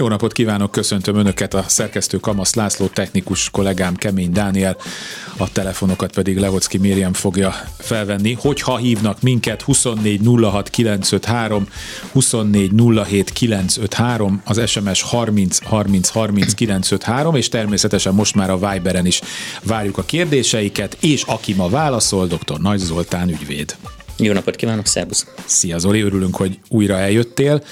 Jó napot kívánok, köszöntöm Önöket, a szerkesztő Kamasz László, technikus kollégám Kemény Dániel, a telefonokat pedig Levocki Mériam fogja felvenni. Hogyha hívnak minket 24 06 953, 24 07 953, az SMS 30 30 30 953, és természetesen most már a Viberen is várjuk a kérdéseiket, és aki ma válaszol, dr. Nagy Zoltán ügyvéd. Jó napot kívánok, szervusz! Szia Zoli, örülünk, hogy újra eljöttél.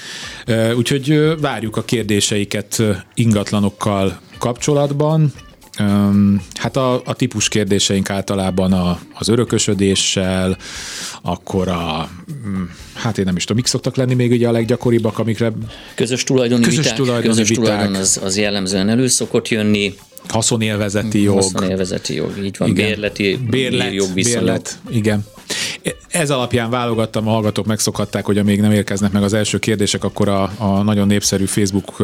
Úgyhogy várjuk a kérdéseiket ingatlanokkal kapcsolatban. Hát a, a típus kérdéseink általában a, az örökösödéssel, akkor a, mm, hát én nem is tudom, mik szoktak lenni még ugye a leggyakoribbak, amikre... Közös tulajdoni közös viták, tulajdoni közös viták. tulajdon az, az jellemzően elő szokott jönni. Haszonélvezeti jog. Haszonélvezeti jog, így van. Igen. Bérleti bérlet. Bérlet, igen. Ez alapján válogattam, a hallgatók megszokhatták, hogy amíg nem érkeznek meg az első kérdések, akkor a, a nagyon népszerű Facebook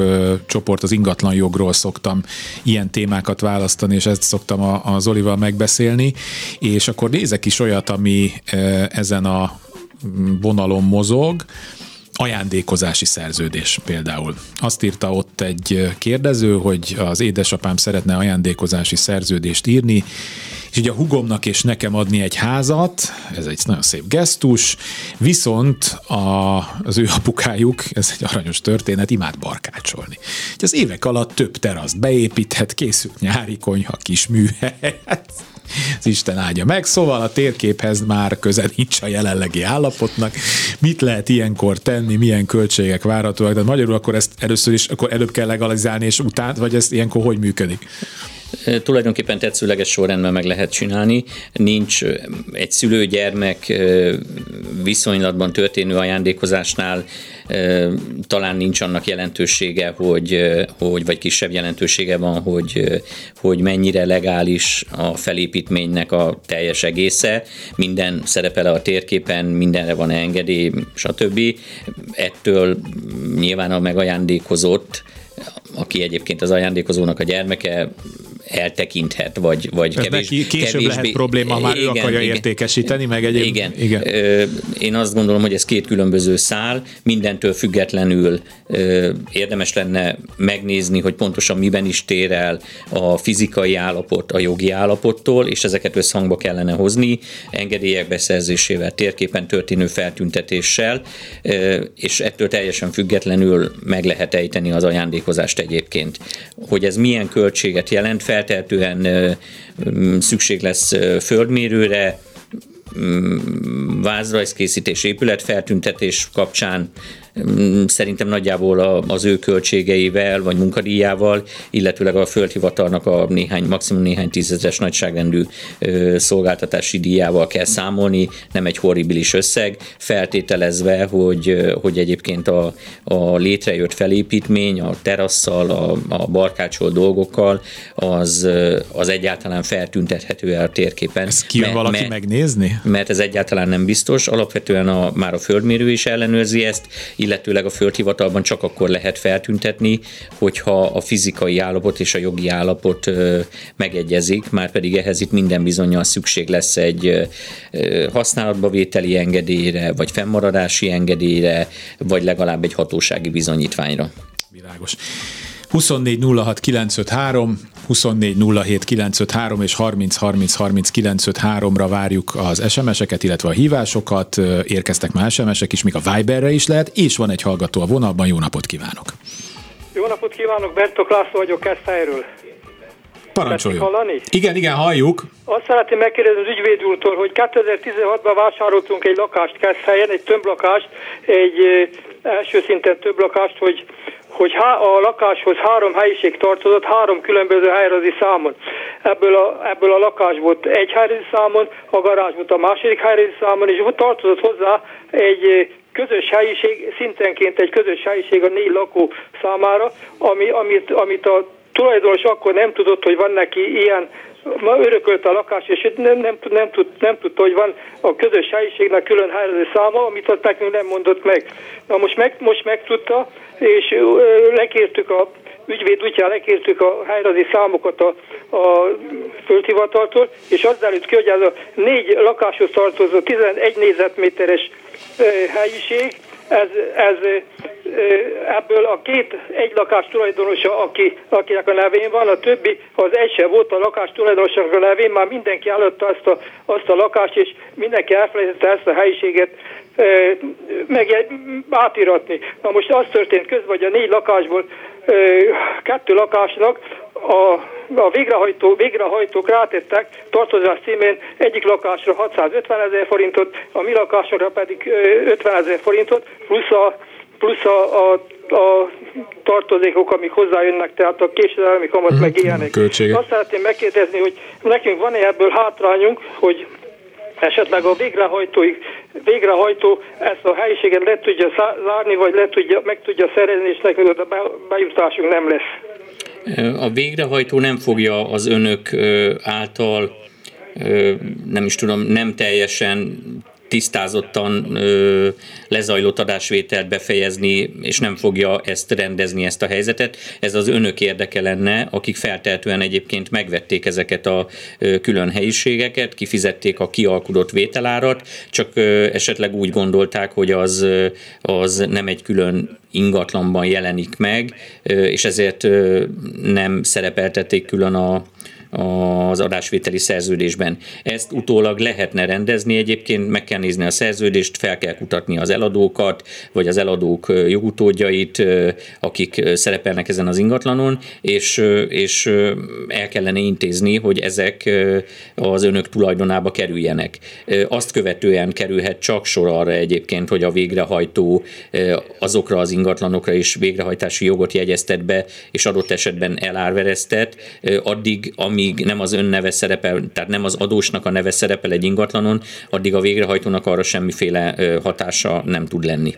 csoport az ingatlan jogról szoktam ilyen témákat választani, és ezt szoktam a, a Zolival megbeszélni, és akkor nézek is olyat, ami ezen a vonalon mozog, ajándékozási szerződés például. Azt írta ott egy kérdező, hogy az édesapám szeretne ajándékozási szerződést írni, és ugye a hugomnak és nekem adni egy házat, ez egy nagyon szép gesztus, viszont a, az ő apukájuk, ez egy aranyos történet, imád barkácsolni. Úgyhogy az évek alatt több teraszt beépíthet, készült nyári konyha, kis műhely, az Isten áldja meg, szóval a térképhez már közel nincs a jelenlegi állapotnak. Mit lehet ilyenkor tenni, milyen költségek várhatóak, de magyarul akkor ezt először is, akkor előbb kell legalizálni, és utána, vagy ez ilyenkor hogy működik? Tulajdonképpen tetszőleges sorrendben meg lehet csinálni. Nincs egy szülő-gyermek viszonylatban történő ajándékozásnál talán nincs annak jelentősége, hogy, hogy vagy kisebb jelentősége van, hogy, hogy mennyire legális a felépítménynek a teljes egésze. Minden szerepel a térképen, mindenre van engedély, stb. Ettől nyilván a megajándékozott aki egyébként az ajándékozónak a gyermeke, eltekinthet, vagy, vagy Ez kevés, neki később kevésbé, lehet probléma, már igen, ő akarja igen, értékesíteni, meg egyéb. Igen. igen. Én azt gondolom, hogy ez két különböző szál, mindentől függetlenül érdemes lenne megnézni, hogy pontosan miben is tér el a fizikai állapot a jogi állapottól, és ezeket összhangba kellene hozni, engedélyek beszerzésével, térképen történő feltüntetéssel, és ettől teljesen függetlenül meg lehet ejteni az ajándékozást egyébként. Hogy ez milyen költséget jelent, feltehetően szükség lesz földmérőre, vázrajzkészítés, épületfeltüntetés kapcsán szerintem nagyjából az ő költségeivel vagy munkadíjával, illetőleg a földhivatalnak a néhány, maximum néhány tízezeres nagyságrendű szolgáltatási díjával kell számolni, nem egy horribilis összeg, feltételezve, hogy, hogy egyébként a, a létrejött felépítmény, a terasszal, a, a barkácsol dolgokkal, az, az egyáltalán feltüntethető el a térképen. Ezt kijön mert, valaki mert, megnézni? Mert ez egyáltalán nem biztos. Alapvetően a, már a földmérő is ellenőrzi ezt, illetőleg a földhivatalban csak akkor lehet feltüntetni, hogyha a fizikai állapot és a jogi állapot megegyezik, már pedig ehhez itt minden bizonyal szükség lesz egy használatba vételi engedélyre, vagy fennmaradási engedélyre, vagy legalább egy hatósági bizonyítványra. Világos. 24 06 953, 24 07 953 és 30 30 30 953-ra várjuk az SMS-eket, illetve a hívásokat. Érkeztek már SMS-ek is, még a Viberre is lehet, és van egy hallgató a vonalban. Jó napot kívánok! Jó napot kívánok, Bertok László vagyok Keszthelyről. Parancsoljon. hallani? Igen, igen, halljuk. Azt szeretném megkérdezni az ügyvéd úrtól, hogy 2016-ban vásároltunk egy lakást Keszthelyen, egy tömblakást, egy első szinten több lakást, hogy hogy a lakáshoz három helyiség tartozott, három különböző helyrezi számon. Ebből a, ebből a lakás volt egy helyrezi számon, a garázs volt a második helyrezi számon, és tartozott hozzá egy közös helyiség, szintenként egy közös helyiség a négy lakó számára, ami, amit, amit a tulajdonos akkor nem tudott, hogy van neki ilyen ma örökölt a lakás, és nem, nem, nem, tud, nem tudta, hogy van a közös helyiségnek külön helyező száma, amit ott nekünk nem mondott meg. Na most, meg, most megtudta, és lekértük a ügyvéd útján lekértük a helyrazi számokat a, a földhivataltól, és az derült ki, hogy ez a négy lakáshoz tartozó 11 négyzetméteres helyiség, ez, ez ebből a két egy lakás tulajdonosa, aki, akinek a nevén van, a többi az egy volt a lakás tulajdonosnak a nevén, már mindenki előtte azt a, azt a lakást, és mindenki elfelejtette ezt a helyiséget meg átiratni. Na most az történt közben, hogy a négy lakásból kettő lakásnak a, a végrehajtó, végrehajtók rátettek tartozás címén egyik lakásra 650 ezer forintot, a mi lakásunkra pedig 50 ezer forintot, plusz a, plusz a, a, a tartozékok, amik hozzájönnek, tehát a késedelmi kamat mm, meg ilyenek. Költségek. Azt szeretném megkérdezni, hogy nekünk van-e ebből hátrányunk, hogy esetleg a végrehajtói, végrehajtó ezt a helyiséget le tudja zárni, vagy le tudja, meg tudja szerezni, és nekünk a bejutásunk nem lesz. A végrehajtó nem fogja az önök által nem is tudom, nem teljesen tisztázottan ö, lezajlott adásvételt befejezni, és nem fogja ezt rendezni, ezt a helyzetet. Ez az önök érdeke lenne, akik feltehetően egyébként megvették ezeket a ö, külön helyiségeket, kifizették a kialkudott vételárat, csak ö, esetleg úgy gondolták, hogy az, az nem egy külön ingatlanban jelenik meg, és ezért nem szerepeltették külön a, az adásvételi szerződésben. Ezt utólag lehetne rendezni, egyébként meg kell nézni a szerződést, fel kell kutatni az eladókat, vagy az eladók jogutódjait, akik szerepelnek ezen az ingatlanon, és, és el kellene intézni, hogy ezek az önök tulajdonába kerüljenek. Azt követően kerülhet csak sor arra egyébként, hogy a végrehajtó azokra az ingatlanokra is végrehajtási jogot jegyeztet be, és adott esetben elárvereztet, addig, ami amíg nem az ön neve szerepel, tehát nem az adósnak a neve szerepel egy ingatlanon, addig a végrehajtónak arra semmiféle hatása nem tud lenni.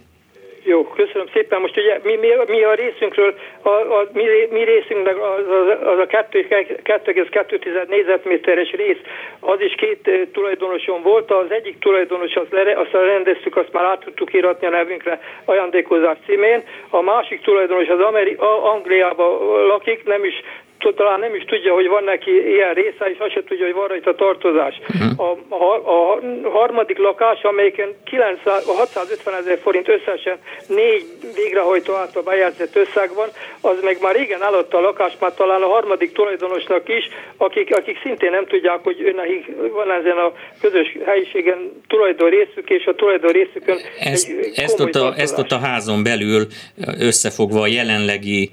Jó, köszönöm szépen. Most ugye mi, mi, mi a részünkről, a, a mi, mi részünknek az, az, az a 2,2 négyzetméteres rész, az is két tulajdonoson volt. Az egyik tulajdonos, azt, le, azt rendeztük, azt már át tudtuk íratni a nevünkre ajándékozás címén. A másik tulajdonos az Ameri- Angliában lakik, nem is talán nem is tudja, hogy van neki ilyen része, és azt se tudja, hogy van rajta tartozás. Uh-huh. A, a, a harmadik lakás, amelyiken 900, 650 ezer forint összesen négy végrehajtó által bejegyzett összeg van, az meg már régen eladta a lakást, már talán a harmadik tulajdonosnak is, akik, akik szintén nem tudják, hogy nekik van ezen a közös helyiségen tulajdon részük, és a tulajdon részükön ezt, ezt, ott a, ezt ott a házon belül összefogva a jelenlegi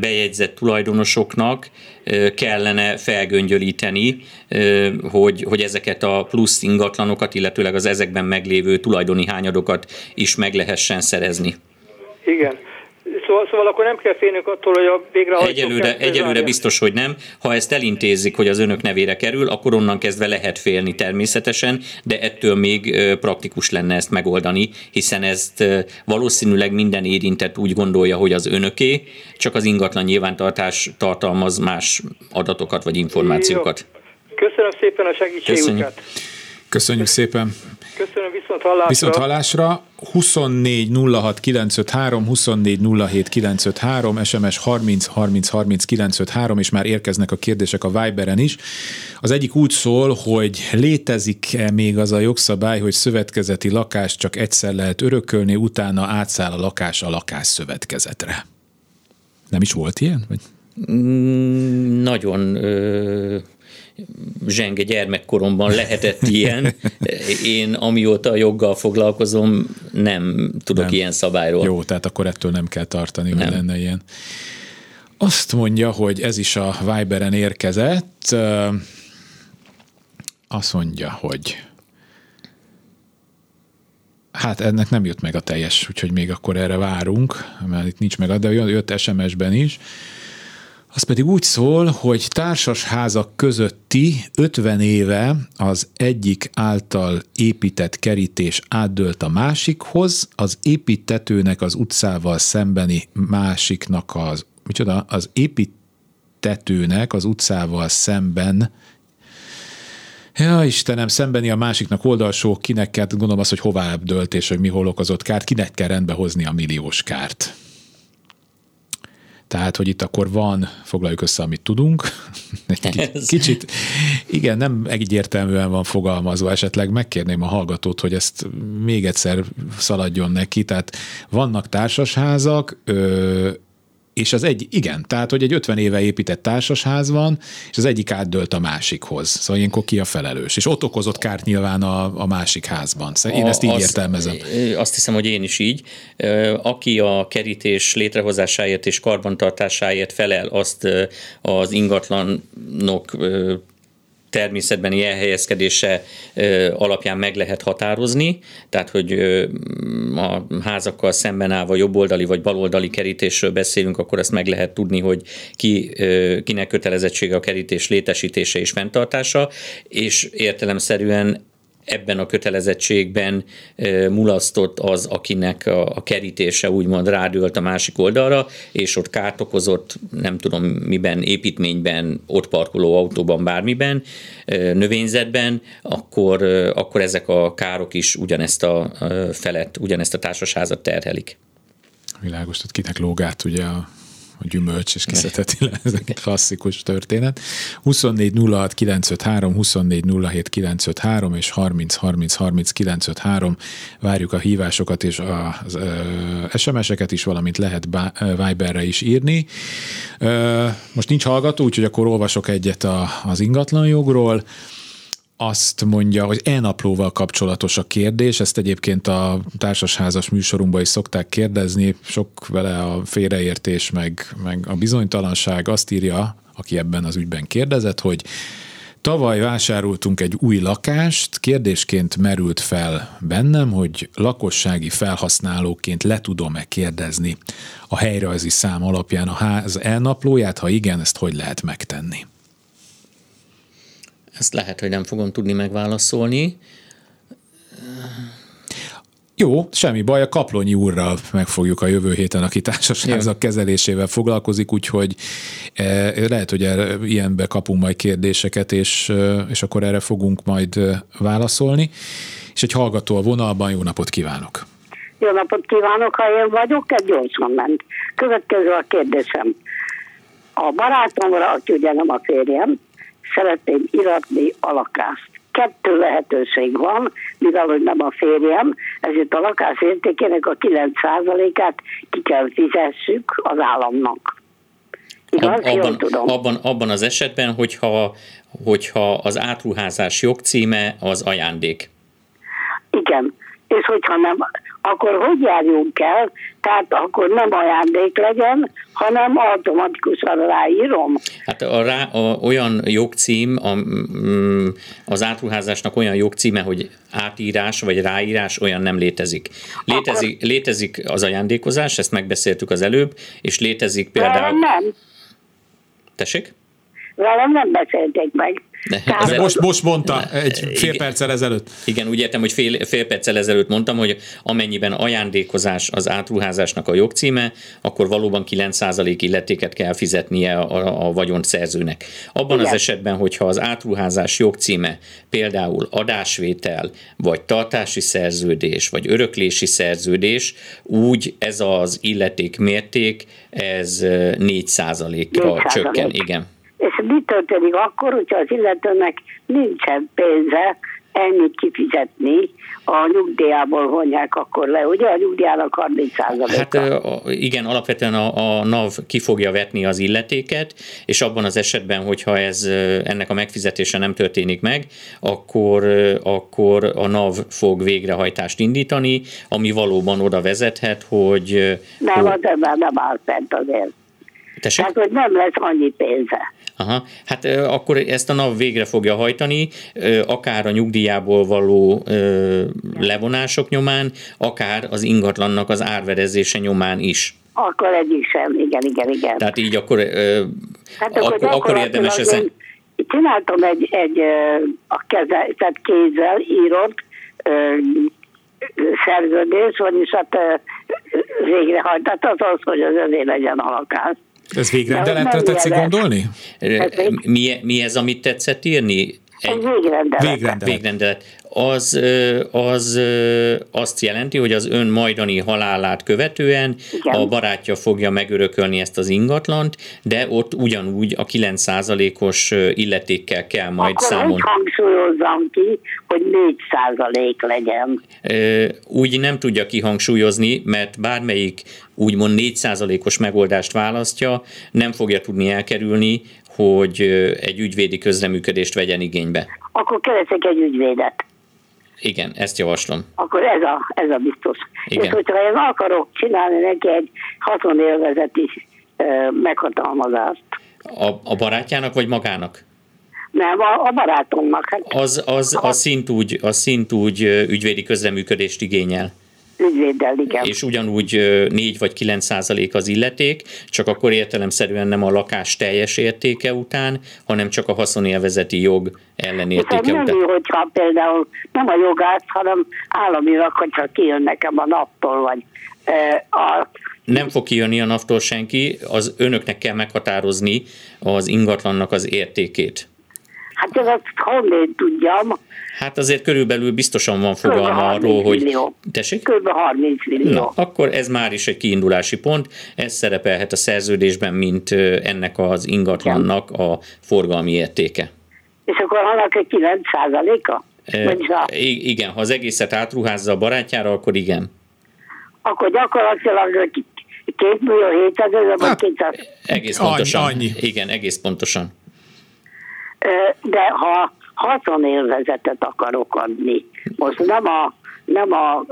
bejegyzett tulajdonosoknak kellene felgöngyölíteni, hogy, hogy ezeket a plusz ingatlanokat, illetőleg az ezekben meglévő tulajdoni hányadokat is meg lehessen szerezni. Igen. Szóval, szóval akkor nem kell félnünk attól, hogy a végrehajtó... Egyelőre, egyelőre biztos, hogy nem. Ha ezt elintézik, hogy az önök nevére kerül, akkor onnan kezdve lehet félni természetesen, de ettől még praktikus lenne ezt megoldani, hiszen ezt valószínűleg minden érintett úgy gondolja, hogy az önöké, csak az ingatlan nyilvántartás tartalmaz más adatokat vagy információkat. Jó. Köszönöm szépen a segítségüket. Köszönjük, Köszönjük szépen. Köszönöm, viszont hallásra. Viszont hallásra 24 06 953, 24 07 953, SMS 30 30 30 953, és már érkeznek a kérdések a Viberen is. Az egyik úgy szól, hogy létezik-e még az a jogszabály, hogy szövetkezeti lakást csak egyszer lehet örökölni, utána átszáll a lakás a lakásszövetkezetre. Nem is volt ilyen? Vagy? Mm, nagyon ö, zsenge gyermekkoromban lehetett ilyen. Én amióta a joggal foglalkozom, nem tudok nem. ilyen szabályról. Jó, tehát akkor ettől nem kell tartani, hogy lenne ilyen. Azt mondja, hogy ez is a Viberen érkezett. Azt mondja, hogy Hát ennek nem jött meg a teljes, úgyhogy még akkor erre várunk, mert itt nincs meg, de jött SMS-ben is. Az pedig úgy szól, hogy társas házak közötti 50 éve az egyik által épített kerítés átdőlt a másikhoz, az építetőnek az utcával szembeni másiknak az, micsoda, az építetőnek az utcával szemben Ja, Istenem, szembeni a másiknak oldalsó, kinek kell, gondolom az, hogy hová dölt, és hogy mi hol okozott kárt, kinek kell rendbe hozni a milliós kárt. Tehát, hogy itt akkor van, foglaljuk össze, amit tudunk, egy kicsit, igen, nem egyértelműen van fogalmazva, esetleg megkérném a hallgatót, hogy ezt még egyszer szaladjon neki, tehát vannak társasházak, és az egy, igen, tehát, hogy egy 50 éve épített társasház van, és az egyik átdőlt a másikhoz. Szóval ilyenkor ki a felelős. És ott okozott kárt nyilván a, a másik házban. Szóval én ezt így az, értelmezem. Azt hiszem, hogy én is így. Aki a kerítés létrehozásáért és karbantartásáért felel, azt az ingatlanok természetbeni elhelyezkedése alapján meg lehet határozni, tehát hogy a házakkal szemben állva jobboldali vagy baloldali kerítésről beszélünk, akkor ezt meg lehet tudni, hogy ki, kinek kötelezettsége a kerítés létesítése és fenntartása, és értelemszerűen ebben a kötelezettségben mulasztott az, akinek a, kerítése úgymond rádőlt a másik oldalra, és ott kárt okozott, nem tudom miben, építményben, ott parkoló autóban, bármiben, növényzetben, akkor, akkor ezek a károk is ugyanezt a felet, ugyanezt a társasházat terhelik. Világos, tehát kinek lógát ugye a a gyümölcs, és kiszedheti le, ez egy klasszikus történet. 24 06 953, 24 07 953 és 30 30 30 953 várjuk a hívásokat és az SMS-eket is, valamint lehet Viberre is írni. Most nincs hallgató, úgyhogy akkor olvasok egyet az ingatlanjogról azt mondja, hogy e-naplóval kapcsolatos a kérdés, ezt egyébként a társasházas műsorunkban is szokták kérdezni, sok vele a félreértés, meg, meg a bizonytalanság, azt írja, aki ebben az ügyben kérdezett, hogy Tavaly vásároltunk egy új lakást, kérdésként merült fel bennem, hogy lakossági felhasználóként le tudom-e kérdezni a helyrajzi szám alapján a ház elnaplóját, ha igen, ezt hogy lehet megtenni? Ezt lehet, hogy nem fogom tudni megválaszolni. Jó, semmi baj, a Kaplonyi úrral megfogjuk a jövő héten, aki társasházak kezelésével foglalkozik, úgyhogy e, lehet, hogy erre, ilyenbe kapunk majd kérdéseket, és, e, és akkor erre fogunk majd e, válaszolni. És egy hallgató a vonalban, jó napot kívánok! Jó napot kívánok, ha én vagyok, egy gyorsan ment. Következő a kérdésem. A barátomra, aki ugye nem a férjem, szeretném iratni a lakást. Kettő lehetőség van, mivel hogy nem a férjem, ezért a lakás értékének a 9%-át ki kell fizessük az államnak. Igaz? Abban, tudom. Abban, abban az esetben, hogyha, hogyha az átruházás jogcíme az ajándék. Igen, és hogyha nem, akkor hogy járjunk el? Tehát akkor nem ajándék legyen, hanem automatikusan ráírom. Hát a rá, a, olyan jogcím, a, az átruházásnak olyan jogcíme, hogy átírás vagy ráírás olyan nem létezik. Létezik, akkor... létezik az ajándékozás, ezt megbeszéltük az előbb, és létezik például... Nem. Tessék? Velem nem beszélték meg. De most, most mondta, egy fél igen, perccel ezelőtt. Igen, úgy értem, hogy fél, fél perccel ezelőtt mondtam, hogy amennyiben ajándékozás az átruházásnak a jogcíme, akkor valóban 9% illetéket kell fizetnie a, a vagyont szerzőnek. Abban igen. az esetben, hogyha az átruházás jogcíme például adásvétel, vagy tartási szerződés, vagy öröklési szerződés, úgy ez az illeték mérték, ez 4%-ra csökken. Igen. És mi történik akkor, hogyha az illetőnek nincsen pénze ennyit kifizetni, a nyugdíjából vonják akkor le, ugye? A nyugdíjának 30 Hát igen, alapvetően a, a NAV ki fogja vetni az illetéket, és abban az esetben, hogyha ez ennek a megfizetése nem történik meg, akkor, akkor a NAV fog végrehajtást indítani, ami valóban oda vezethet, hogy... Nem, hogy... az nem áll fent azért. Tessék? Tehát, hogy nem lesz annyi pénze. Aha, hát akkor ezt a NAV végre fogja hajtani, akár a nyugdíjából való levonások nyomán, akár az ingatlannak az árverezése nyomán is. Akkor egyik sem, igen, igen, igen. Tehát így akkor, hát akkor, akkor, akkor érdemes ezen... Csináltam egy, egy a keze, tehát kézzel írott szerződés, vagyis hát végrehajtott az az, hogy az övé legyen a ez végrendeletre tetszik gondolni? Mi, mi ez, amit tetszett írni? Egy végrendelet. Végrendelet. végrendelet. Az, az azt jelenti, hogy az ön majdani halálát követően Igen. a barátja fogja megörökölni ezt az ingatlant, de ott ugyanúgy a 9%-os illetékkel kell majd Akkor számolni. úgy hangsúlyozzam ki, hogy 4 százalék legyen. Ö, úgy nem tudja kihangsúlyozni, mert bármelyik úgymond 4%-os megoldást választja, nem fogja tudni elkerülni, hogy egy ügyvédi közreműködést vegyen igénybe. Akkor keresek egy ügyvédet. Igen, ezt javaslom. Akkor ez a, ez a biztos. Igen. És hogyha én akarok csinálni neki egy haszonélvezeti ö, meghatalmazást, A, a barátjának vagy magának? nem, a, a barátomnak, hát Az, az, az, szint úgy, az szint úgy ügyvédi közreműködést igényel. Ügyvéddel, igen. És ugyanúgy ö, 4 vagy 9 százalék az illeték, csak akkor értelemszerűen nem a lakás teljes értéke után, hanem csak a haszonélvezeti jog Hiszen ellenértéke nem után. jó, hogyha például nem a jogász, hanem államilag, hogyha kijön nekem a naptól, vagy a Nem fog kijönni a naptól senki, az önöknek kell meghatározni az ingatlannak az értékét. Hát ez azt honnét tudjam, Hát azért körülbelül biztosan van fogalma 30 arról, hogy... millió. Tessék? Kb. 30 millió. Na, akkor ez már is egy kiindulási pont, ez szerepelhet a szerződésben, mint ennek az ingatlannak a forgalmi értéke. És akkor annak egy 9 százaléka? Ö, Vagyis a, i- Igen, ha az egészet átruházza a barátjára, akkor igen. akkor gyakorlatilag 2 millió 700 ezer, vagy Hát, 200. Egész Annyi- pontosan. annyi. Igen, egész pontosan. De ha haszonélvezetet akarok adni, most nem a nem a,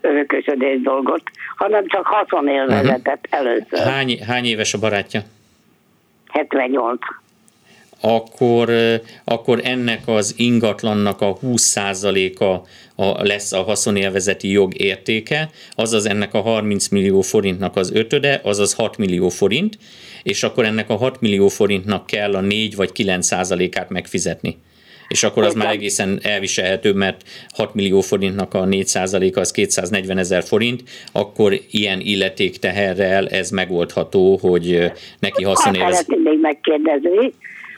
örökösödés dolgot, hanem csak haszonélvezetet Mhm. először. Hány, hány éves a barátja? 78. akkor, akkor ennek az ingatlannak a 20%-a a, lesz a haszonélvezeti jog értéke, azaz ennek a 30 millió forintnak az ötöde, azaz 6 millió forint, és akkor ennek a 6 millió forintnak kell a 4 vagy 9 százalékát megfizetni. És akkor az már egészen elviselhető, mert 6 millió forintnak a 4 százaléka az 240 ezer forint, akkor ilyen illetékteherrel ez megoldható, hogy neki Azt haszonélvez... szeretném még megkérdezni,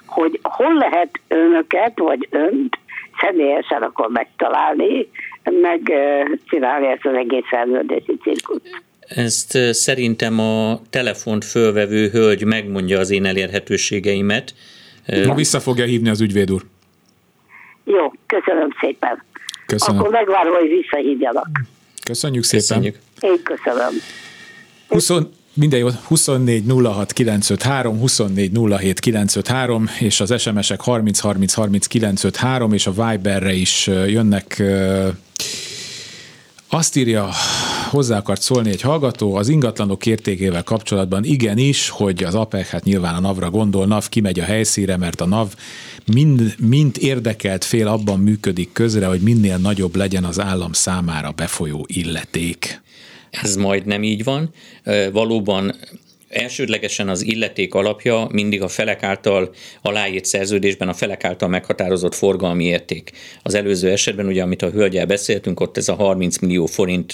hogy hol lehet önöket, vagy önt személyesen akkor megtalálni, meg ö, csinálni ezt az egész szerződési cirkuszt. Ezt szerintem a telefont fölvevő hölgy megmondja az én elérhetőségeimet. Ma vissza fogja hívni az ügyvéd úr. Jó, köszönöm szépen. Köszönöm. Akkor megvárom, hogy visszahívjanak. Köszönjük szépen. Köszönjük. Én köszönöm. 20, minden jó, 24 06 953, 24 07 953, és az SMS-ek 30 30 30 953, és a Viberre is jönnek. Azt írja, hozzá akart szólni egy hallgató, az ingatlanok értékével kapcsolatban igenis, hogy az APEC, hát nyilván a NAV-ra gondol, NAV kimegy a helyszíre, mert a NAV mind, mind érdekelt fél abban működik közre, hogy minél nagyobb legyen az állam számára befolyó illeték. Ez majd nem így van. Valóban elsődlegesen az illeték alapja mindig a felek által aláírt szerződésben a felek által meghatározott forgalmi érték. Az előző esetben, ugye, amit a hölgyel beszéltünk, ott ez a 30 millió forint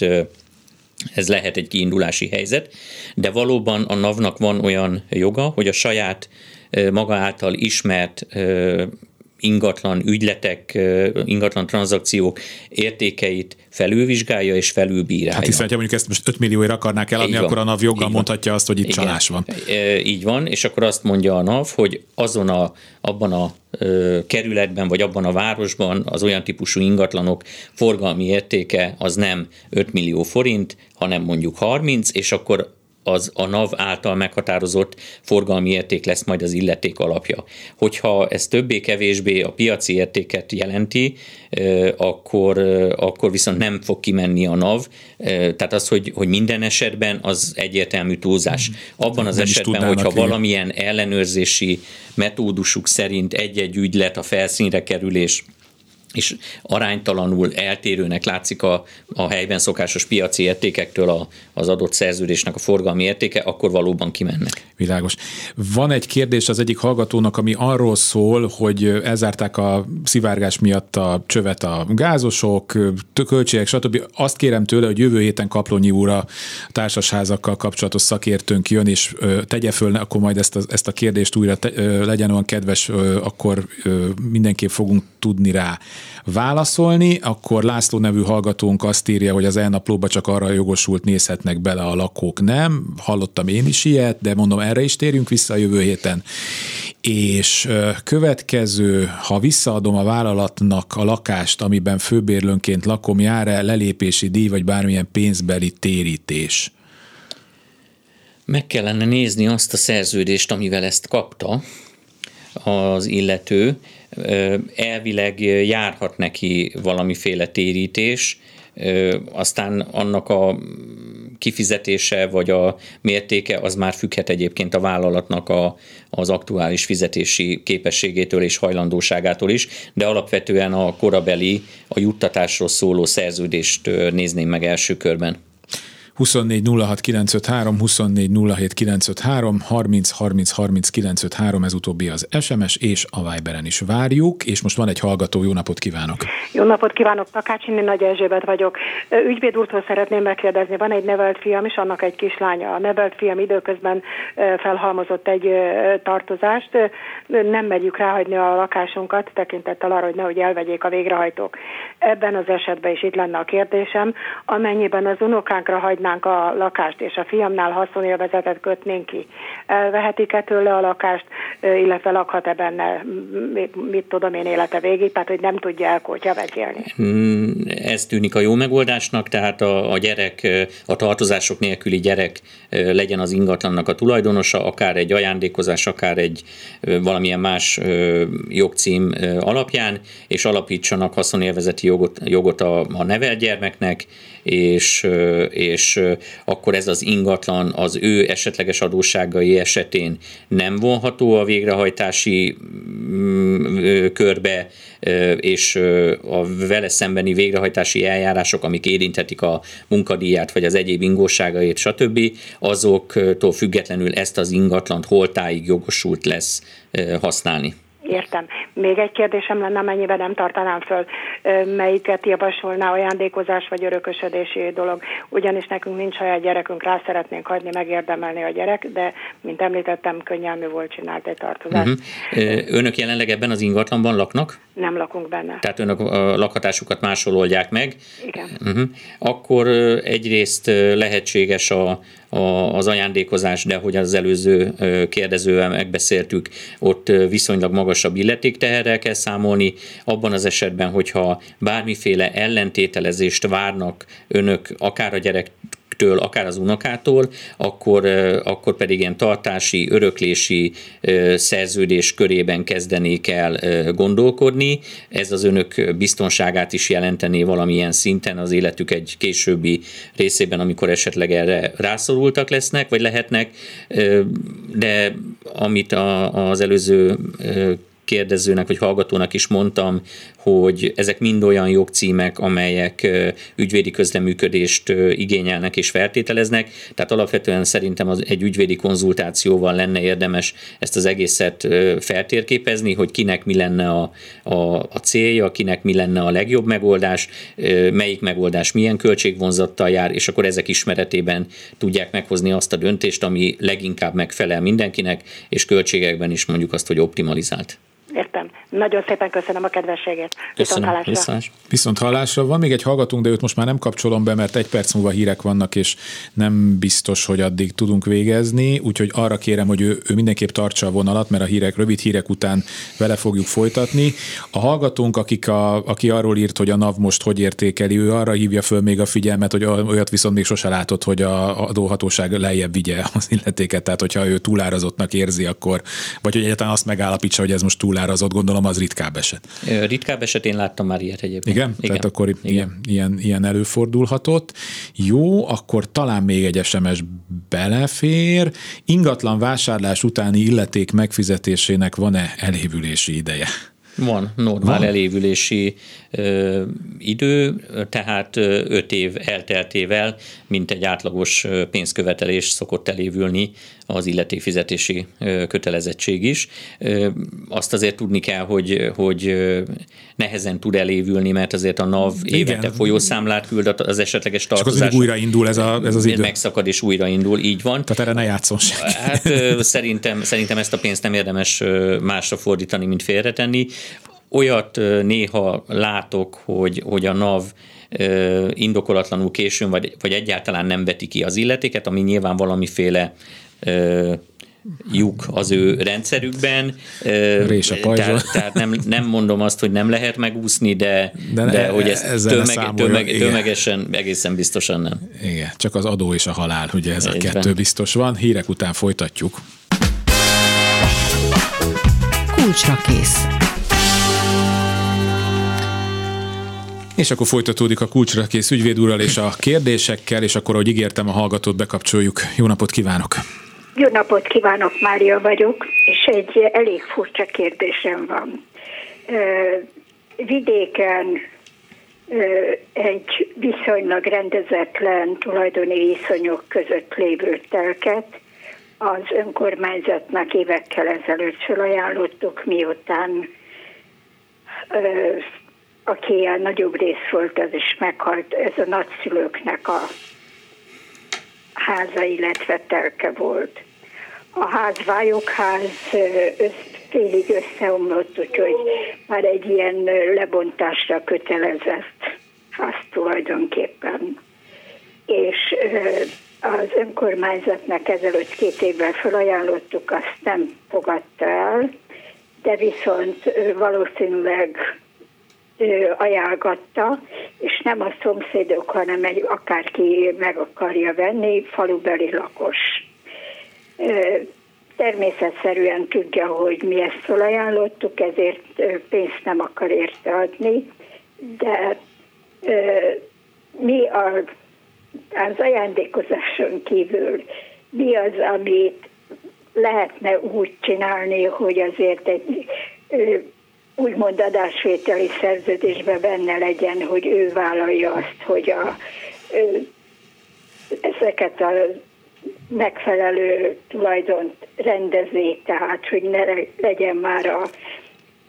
ez lehet egy kiindulási helyzet, de valóban a NAV-nak van olyan joga, hogy a saját maga által ismert ingatlan ügyletek, ingatlan tranzakciók értékeit felülvizsgálja és felülbírálja. Hát hiszen, ha mondjuk ezt most 5 millióért akarnák eladni, Így van. akkor a NAV joggal van. mondhatja azt, hogy itt Igen. csalás van. E, Így van, és akkor azt mondja a NAV, hogy azon a, abban a kerületben, vagy abban a városban az olyan típusú ingatlanok forgalmi értéke az nem 5 millió forint, hanem mondjuk 30, és akkor az a NAV által meghatározott forgalmi érték lesz majd az illeték alapja. Hogyha ez többé-kevésbé a piaci értéket jelenti, akkor, akkor viszont nem fog kimenni a NAV, tehát az, hogy, hogy minden esetben az egyértelmű túlzás. Abban az Nem esetben, hogyha igen. valamilyen ellenőrzési metódusuk szerint egy-egy ügylet a felszínre kerülés és aránytalanul eltérőnek látszik a, a helyben szokásos piaci értékektől a, az adott szerződésnek a forgalmi értéke, akkor valóban kimennek. Világos. Van egy kérdés az egyik hallgatónak, ami arról szól, hogy elzárták a szivárgás miatt a csövet a gázosok, költségek, stb. Azt kérem tőle, hogy jövő héten Kaplonyi úr a társasházakkal kapcsolatos szakértőnk jön, és tegye föl, akkor majd ezt a, ezt a kérdést újra te, legyen olyan kedves, akkor mindenképp fogunk tudni rá válaszolni, akkor László nevű hallgatónk azt írja, hogy az elnaplóba csak arra jogosult nézhetnek bele a lakók, nem? Hallottam én is ilyet, de mondom, erre is térjünk vissza a jövő héten. És következő, ha visszaadom a vállalatnak a lakást, amiben főbérlőnként lakom, jár-e lelépési díj, vagy bármilyen pénzbeli térítés? Meg kellene nézni azt a szerződést, amivel ezt kapta az illető, elvileg járhat neki valamiféle térítés, aztán annak a kifizetése vagy a mértéke az már függhet egyébként a vállalatnak a, az aktuális fizetési képességétől és hajlandóságától is, de alapvetően a korabeli, a juttatásról szóló szerződést nézném meg első körben. 24 06 953, 24 07 953, 30 30 30 953, ez utóbbi az SMS, és a Viberen is várjuk, és most van egy hallgató, jó napot kívánok! Jó napot kívánok, Takácsinni Nagy Erzsébet vagyok. Ügyvéd úrtól szeretném megkérdezni, van egy nevelt fiam és annak egy kislánya. A nevelt fiam időközben felhalmozott egy tartozást, nem megyük ráhagyni a lakásunkat, tekintettel arra, hogy nehogy elvegyék a végrehajtók. Ebben az esetben is itt lenne a kérdésem, amennyiben az unokánkra hagy adnánk a lakást, és a fiamnál haszonélvezetet kötnénk ki, elvehetik-e tőle a lakást, illetve lakhat-e benne, mit tudom én, élete végig, tehát hogy nem tudja elkótya vegyélni. Mm, ez tűnik a jó megoldásnak, tehát a, a gyerek, a tartozások nélküli gyerek legyen az ingatlannak a tulajdonosa, akár egy ajándékozás, akár egy valamilyen más jogcím alapján, és alapítsanak haszonélvezeti jogot, jogot a, a nevelt gyermeknek, és, és akkor ez az ingatlan az ő esetleges adósságai esetén nem vonható a végrehajtási mm, körbe, és a vele szembeni végrehajtási eljárások, amik érinthetik a munkadíját, vagy az egyéb ingóságait, stb., azoktól függetlenül ezt az ingatlant holtáig jogosult lesz használni. Értem. Még egy kérdésem lenne, mennyiben nem tartanám föl, melyiket javasolná ajándékozás vagy örökösödési dolog. Ugyanis nekünk nincs saját gyerekünk, rá szeretnénk hagyni, megérdemelni a gyerek, de mint említettem, könnyelmű volt csinált egy tartozást. Uh-huh. Önök jelenleg ebben az ingatlanban laknak? Nem lakunk benne. Tehát önök a lakhatásukat máshol oldják meg? Igen. Uh-huh. Akkor egyrészt lehetséges a, a, az ajándékozás, de hogy az előző kérdezővel megbeszéltük, ott viszonylag magasabb illetékteherrel kell számolni. Abban az esetben, hogyha bármiféle ellentételezést várnak önök, akár a gyerek től, akár az unokától, akkor, akkor pedig ilyen tartási, öröklési szerződés körében kezdenék el gondolkodni. Ez az önök biztonságát is jelenteni valamilyen szinten az életük egy későbbi részében, amikor esetleg erre rászorultak lesznek, vagy lehetnek, de amit az előző kérdezőnek vagy hallgatónak is mondtam, hogy ezek mind olyan jogcímek, amelyek ügyvédi közleműködést igényelnek és feltételeznek, tehát alapvetően szerintem az egy ügyvédi konzultációval lenne érdemes ezt az egészet feltérképezni, hogy kinek mi lenne a, a, a célja, kinek mi lenne a legjobb megoldás, melyik megoldás milyen költségvonzattal jár, és akkor ezek ismeretében tudják meghozni azt a döntést, ami leginkább megfelel mindenkinek, és költségekben is mondjuk azt, hogy optimalizált. Értem. Nagyon szépen köszönöm a kedvességét. Viszont hallásra. Viszont. Viszont hallásra. Van még egy hallgatunk, de őt most már nem kapcsolom be, mert egy perc múlva hírek vannak, és nem biztos, hogy addig tudunk végezni, úgyhogy arra kérem, hogy ő, ő mindenképp tartsa a vonalat, mert a hírek, rövid hírek után vele fogjuk folytatni. A hallgatónk, akik a, aki arról írt, hogy a NAV most hogy értékeli, ő arra hívja föl még a figyelmet, hogy olyat viszont még sose látott, hogy a adóhatóság lejjebb vigye az illetéket, tehát hogyha ő túlárazottnak érzi, akkor, vagy hogy egyáltalán azt megállapítsa, hogy ez most túlárazott árazott, gondolom az ritkább eset. Ritkább eset, én láttam már ilyet egyébként. Igen? Igen. Tehát akkor Igen. Ilyen, ilyen, ilyen előfordulhatott. Jó, akkor talán még egy SMS belefér. Ingatlan vásárlás utáni illeték megfizetésének van-e elévülési ideje? Van normál Van. elévülési ö, idő, tehát öt év elteltével, mint egy átlagos pénzkövetelés szokott elévülni az illetékfizetési kötelezettség is. Azt azért tudni kell, hogy, hogy nehezen tud elévülni, mert azért a NAV évente folyószámlát küld az esetleges tartozás. Csak az újraindul ez, a, ez az idő. Megszakad és újraindul, így van. Tehát erre ne játszon Hát szerintem, szerintem ezt a pénzt nem érdemes másra fordítani, mint félretenni. Olyat néha látok, hogy, hogy a NAV indokolatlanul későn, vagy, vagy egyáltalán nem veti ki az illetéket, ami nyilván valamiféle lyuk az ő rendszerükben. Rés a tehát, tehát nem, nem mondom azt, hogy nem lehet megúszni, de, de, de hogy ezt tömeg, tömeg, tömegesen egészen biztosan nem. Igen, csak az adó és a halál, ugye ez a kettő biztos van. Hírek után folytatjuk. Kulcsra kész. És akkor folytatódik a kulcsra kész ügyvédúrral és a kérdésekkel, és akkor, ahogy ígértem, a hallgatót bekapcsoljuk. Jó napot kívánok! Jó napot kívánok, Mária vagyok, és egy elég furcsa kérdésem van. Vidéken egy viszonylag rendezetlen tulajdoni viszonyok között lévő telket az önkormányzatnak évekkel ezelőtt felajánlottuk, miután aki a nagyobb rész volt, az is meghalt, ez a nagyszülőknek a háza, illetve telke volt. A ház vályokház össz, félig összeomlott, úgyhogy már egy ilyen lebontásra kötelezett ház tulajdonképpen. És az önkormányzatnak ezelőtt két évvel felajánlottuk, azt nem fogadta el, de viszont valószínűleg ajánlgatta, és nem a szomszédok, hanem egy akárki meg akarja venni, falubeli lakos. Természetszerűen tudja, hogy mi ezt felajánlottuk, ezért pénzt nem akar érte adni, de mi a, az ajándékozáson kívül mi az, amit lehetne úgy csinálni, hogy azért egy úgymond adásvételi szerződésben benne legyen, hogy ő vállalja azt, hogy a, ő, ezeket a megfelelő tulajdont rendezi, tehát hogy ne legyen már a,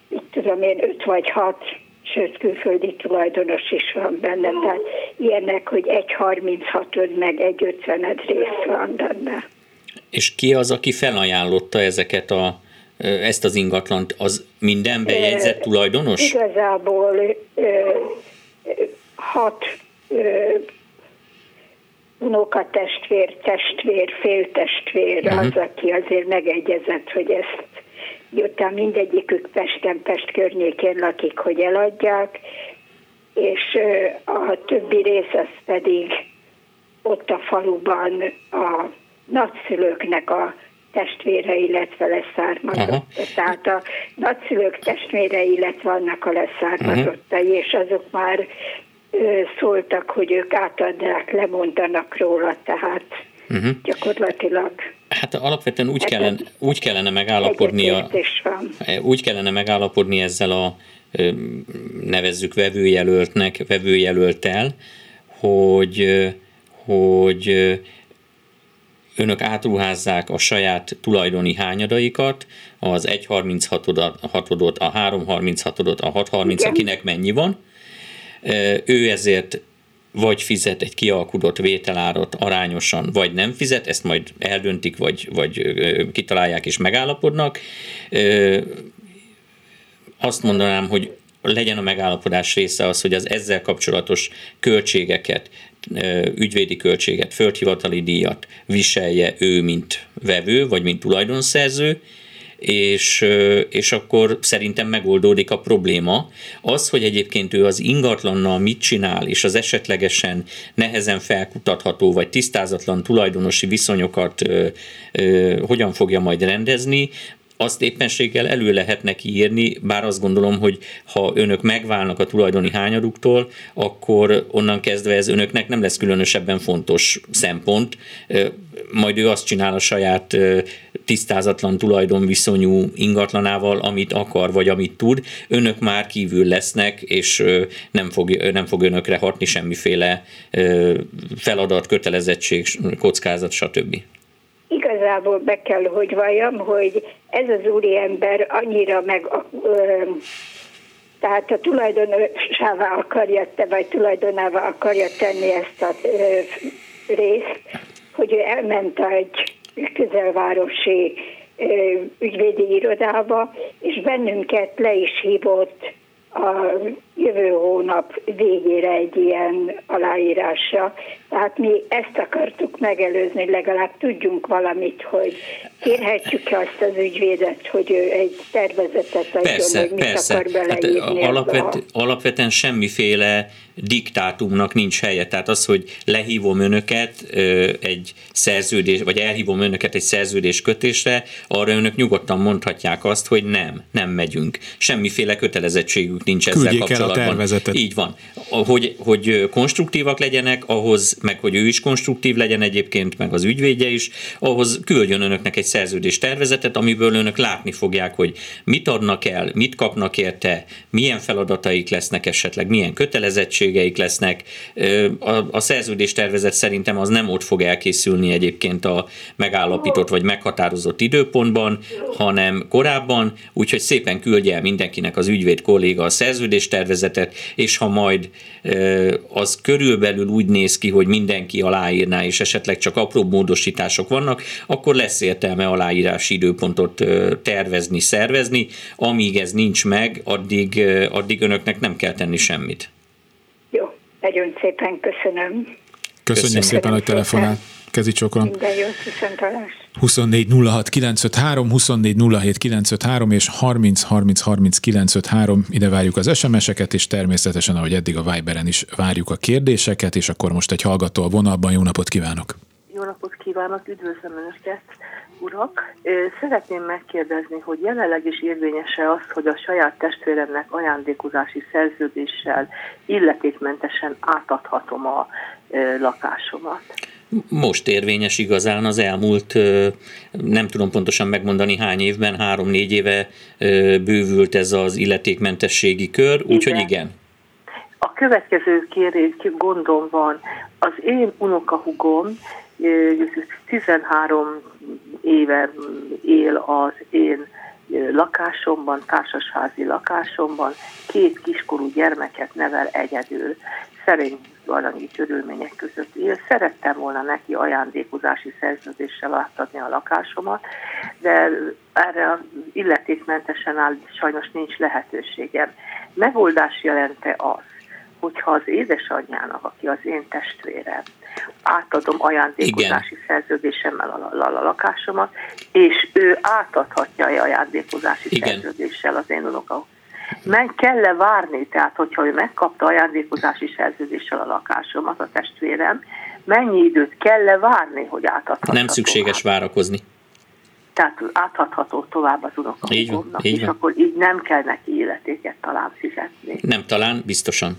itt tudom én, öt vagy hat, sőt külföldi tulajdonos is van benne, tehát ilyenek, hogy egy 36 meg egy 50 rész van benne. És ki az, aki felajánlotta ezeket a ezt az ingatlant, az minden bejegyzett tulajdonos? Igazából hat unokatestvér, testvér, féltestvér uh-huh. az, aki azért megegyezett, hogy ezt miután mindegyikük Pesten, Pest környékén lakik, hogy eladják, és a többi rész az pedig ott a faluban a nagyszülőknek a testvére, illetve leszármazott. Tehát a nagyszülők testvére, illetve annak a leszármazottai, uh-huh. és azok már ö, szóltak, hogy ők átadják, lemondanak róla, tehát uh-huh. gyakorlatilag Hát alapvetően úgy kellene, úgy kellene megállapodni a, úgy kellene megállapodni ezzel a nevezzük vevőjelöltnek, vevőjelöltel, hogy, hogy önök átruházzák a saját tulajdoni hányadaikat, az 1.36-ot, a 3.36-ot, a 6.30, akinek mennyi van. Ő ezért vagy fizet egy kialkudott vételárat arányosan, vagy nem fizet, ezt majd eldöntik, vagy, vagy kitalálják és megállapodnak. Azt mondanám, hogy legyen a megállapodás része az, hogy az ezzel kapcsolatos költségeket, ügyvédi költséget, földhivatali díjat viselje ő, mint vevő, vagy mint tulajdonszerző, és, és akkor szerintem megoldódik a probléma. Az, hogy egyébként ő az ingatlannal mit csinál, és az esetlegesen nehezen felkutatható vagy tisztázatlan tulajdonosi viszonyokat ö, ö, hogyan fogja majd rendezni, azt éppenséggel elő lehet neki írni, bár azt gondolom, hogy ha önök megválnak a tulajdoni hányaduktól, akkor onnan kezdve ez önöknek nem lesz különösebben fontos szempont, majd ő azt csinál a saját tisztázatlan tulajdonviszonyú ingatlanával, amit akar, vagy amit tud, önök már kívül lesznek, és nem fog, nem fog önökre hatni semmiféle feladat, kötelezettség, kockázat, stb. Igazából be kell, hogy valljam, hogy ez az úriember annyira meg tehát a tulajdonosává akarja te, vagy tulajdonává akarja tenni ezt a részt, hogy ő elment egy közelvárosi ügyvédi irodába, és bennünket le is hívott a jövő hónap végére egy ilyen aláírásra. Tehát mi ezt akartuk megelőzni, hogy legalább tudjunk valamit, hogy kérhetjük azt az ügyvédet, hogy ő egy tervezetet adjon, persze, hogy mit persze. akar beleírni. Hát, alapvet, a... Alapvetően semmiféle diktátumnak nincs helye. Tehát az, hogy lehívom önöket egy szerződés, vagy elhívom önöket egy szerződés kötésre, arra önök nyugodtan mondhatják azt, hogy nem, nem megyünk. Semmiféle kötelezettségük nincs ezzel Küldjék kapcsolatban. A tervezetet. Így van. Hogy, hogy konstruktívak legyenek, ahhoz, meg hogy ő is konstruktív legyen egyébként, meg az ügyvédje is, ahhoz küldjön önöknek egy szerződés tervezetet, amiből önök látni fogják, hogy mit adnak el, mit kapnak érte, milyen feladataik lesznek esetleg, milyen kötelezettségeik lesznek. A, a szerződés tervezet szerintem az nem ott fog elkészülni egyébként a megállapított vagy meghatározott időpontban, hanem korábban, úgyhogy szépen küldje el mindenkinek az ügyvéd kolléga a szerződés tervezetet, és ha majd az körülbelül úgy néz ki, hogy mindenki aláírná, és esetleg csak apró módosítások vannak, akkor lesz értelme aláírási időpontot tervezni, szervezni. Amíg ez nincs meg, addig, addig önöknek nem kell tenni semmit. Jó, nagyon szépen köszönöm. Köszönjük Köszönjük szépen, hogy telefonált. Kezi csókolom. Minden jó, viszontalás. 24 06 953, 24 07 953 és 30 30 30 953. Ide várjuk az SMS-eket, és természetesen, ahogy eddig a Viberen is várjuk a kérdéseket, és akkor most egy hallgató a vonalban. Jó napot kívánok! Jó napot kívánok, üdvözlöm Önöket, urak! Szeretném megkérdezni, hogy jelenleg is érvényese az, hogy a saját testvéremnek ajándékozási szerződéssel illetékmentesen átadhatom a lakásomat most érvényes igazán az elmúlt, nem tudom pontosan megmondani hány évben, három-négy éve bővült ez az illetékmentességi kör, úgyhogy igen. A következő kérés, gondom van. Az én unokahugom 13 éve él az én lakásomban, társasházi lakásomban, két kiskorú gyermeket nevel egyedül. Szerint valami körülmények között él. Szerettem volna neki ajándékozási szerződéssel átadni a lakásomat, de erre illetékmentesen áll, sajnos nincs lehetőségem. Megoldás jelente az, hogyha az édesanyjának, aki az én testvérem, átadom ajándékozási Igen. szerződésemmel a, a, a lakásomat, és ő átadhatja a ajándékozási Igen. szerződéssel az én unokahúzom meg kell-e várni, tehát hogyha ő megkapta ajándékozási szerződéssel a lakásomat, a testvérem, mennyi időt kell-e várni, hogy átadható? Nem szükséges tovább? várakozni. Tehát átadható tovább az unokahukomnak, és van. akkor így nem kell neki életéket talán fizetni. Nem talán, biztosan.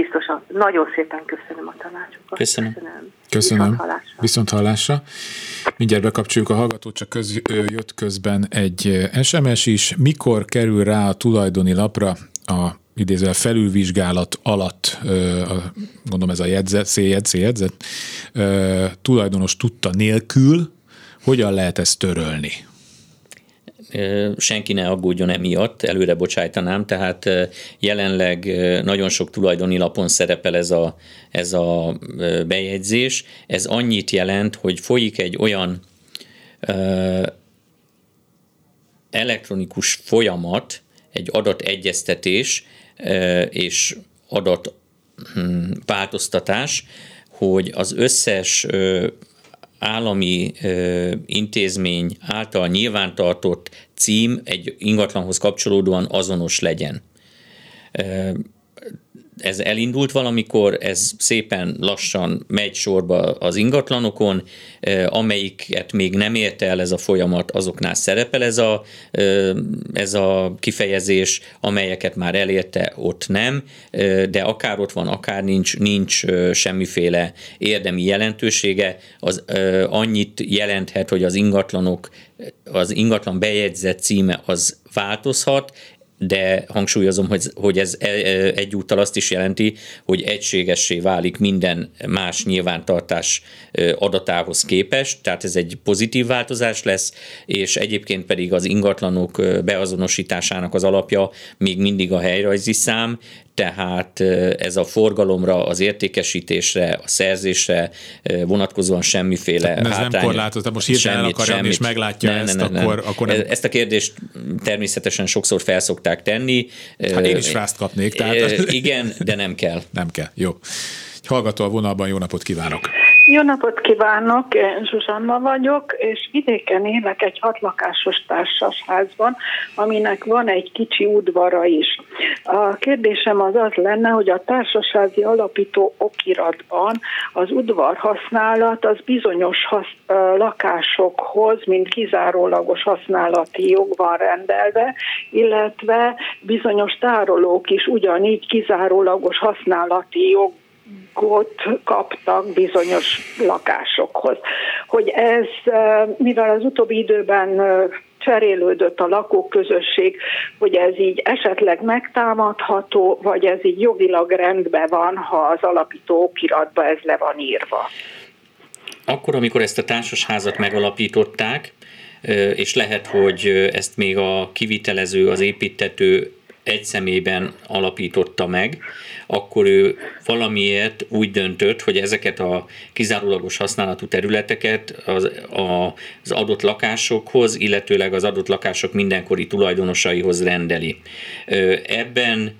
Biztosan. Nagyon szépen köszönöm a tanácsokat. Köszönöm. Köszönöm. köszönöm. Viszont hallásra. Viszont hallásra. Mindjárt bekapcsoljuk a hallgatót, csak köz, jött közben egy SMS is. Mikor kerül rá a tulajdoni lapra a idézővel felülvizsgálat alatt, gondolom ez a jegyzet, széjegyzet, széjegyzet, tulajdonos tudta nélkül, hogyan lehet ezt törölni? Senki ne aggódjon emiatt, előre bocsájtanám, tehát jelenleg nagyon sok tulajdoni lapon szerepel ez a, ez a bejegyzés. Ez annyit jelent, hogy folyik egy olyan elektronikus folyamat, egy adategyeztetés és adat hm, változtatás, hogy az összes állami ö, intézmény által nyilvántartott cím egy ingatlanhoz kapcsolódóan azonos legyen. Ez elindult valamikor, ez szépen lassan megy sorba az ingatlanokon, amelyiket még nem érte el ez a folyamat, azoknál szerepel ez a, ez a kifejezés, amelyeket már elérte, ott nem, de akár ott van, akár nincs, nincs semmiféle érdemi jelentősége, az annyit jelenthet, hogy az ingatlanok, az ingatlan bejegyzett címe az változhat, de hangsúlyozom, hogy, hogy ez e, e, egyúttal azt is jelenti, hogy egységessé válik minden más nyilvántartás adatához képest, tehát ez egy pozitív változás lesz, és egyébként pedig az ingatlanok beazonosításának az alapja még mindig a helyrajzi szám, tehát ez a forgalomra, az értékesítésre, a szerzésre vonatkozóan semmiféle tehát ez hátrány. nem korlátozott, most hirtelen akarja és meglátja ne, ezt, ne, ne, akkor, akkor nem... Ezt a kérdést természetesen sokszor felszokták tenni. Hát én is frászt kapnék. Tehát... Igen, de nem kell. Nem kell, jó. Hallgató a vonalban, jó napot kívánok! Jó napot kívánok, én Zsuzsanna vagyok, és vidéken élek egy hatlakásos társasházban, aminek van egy kicsi udvara is. A kérdésem az az lenne, hogy a társasházi alapító okiratban az udvar használat az bizonyos hasz, lakásokhoz, mint kizárólagos használati jog van rendelve, illetve bizonyos tárolók is ugyanígy kizárólagos használati jog jogot kaptak bizonyos lakásokhoz. Hogy ez, mivel az utóbbi időben cserélődött a lakóközösség, hogy ez így esetleg megtámadható, vagy ez így jogilag rendben van, ha az alapító okiratba ez le van írva. Akkor, amikor ezt a társasházat megalapították, és lehet, hogy ezt még a kivitelező, az építető egy szemében alapította meg, akkor ő valamiért úgy döntött, hogy ezeket a kizárólagos használatú területeket az, a, az adott lakásokhoz, illetőleg az adott lakások mindenkori tulajdonosaihoz rendeli. Ebben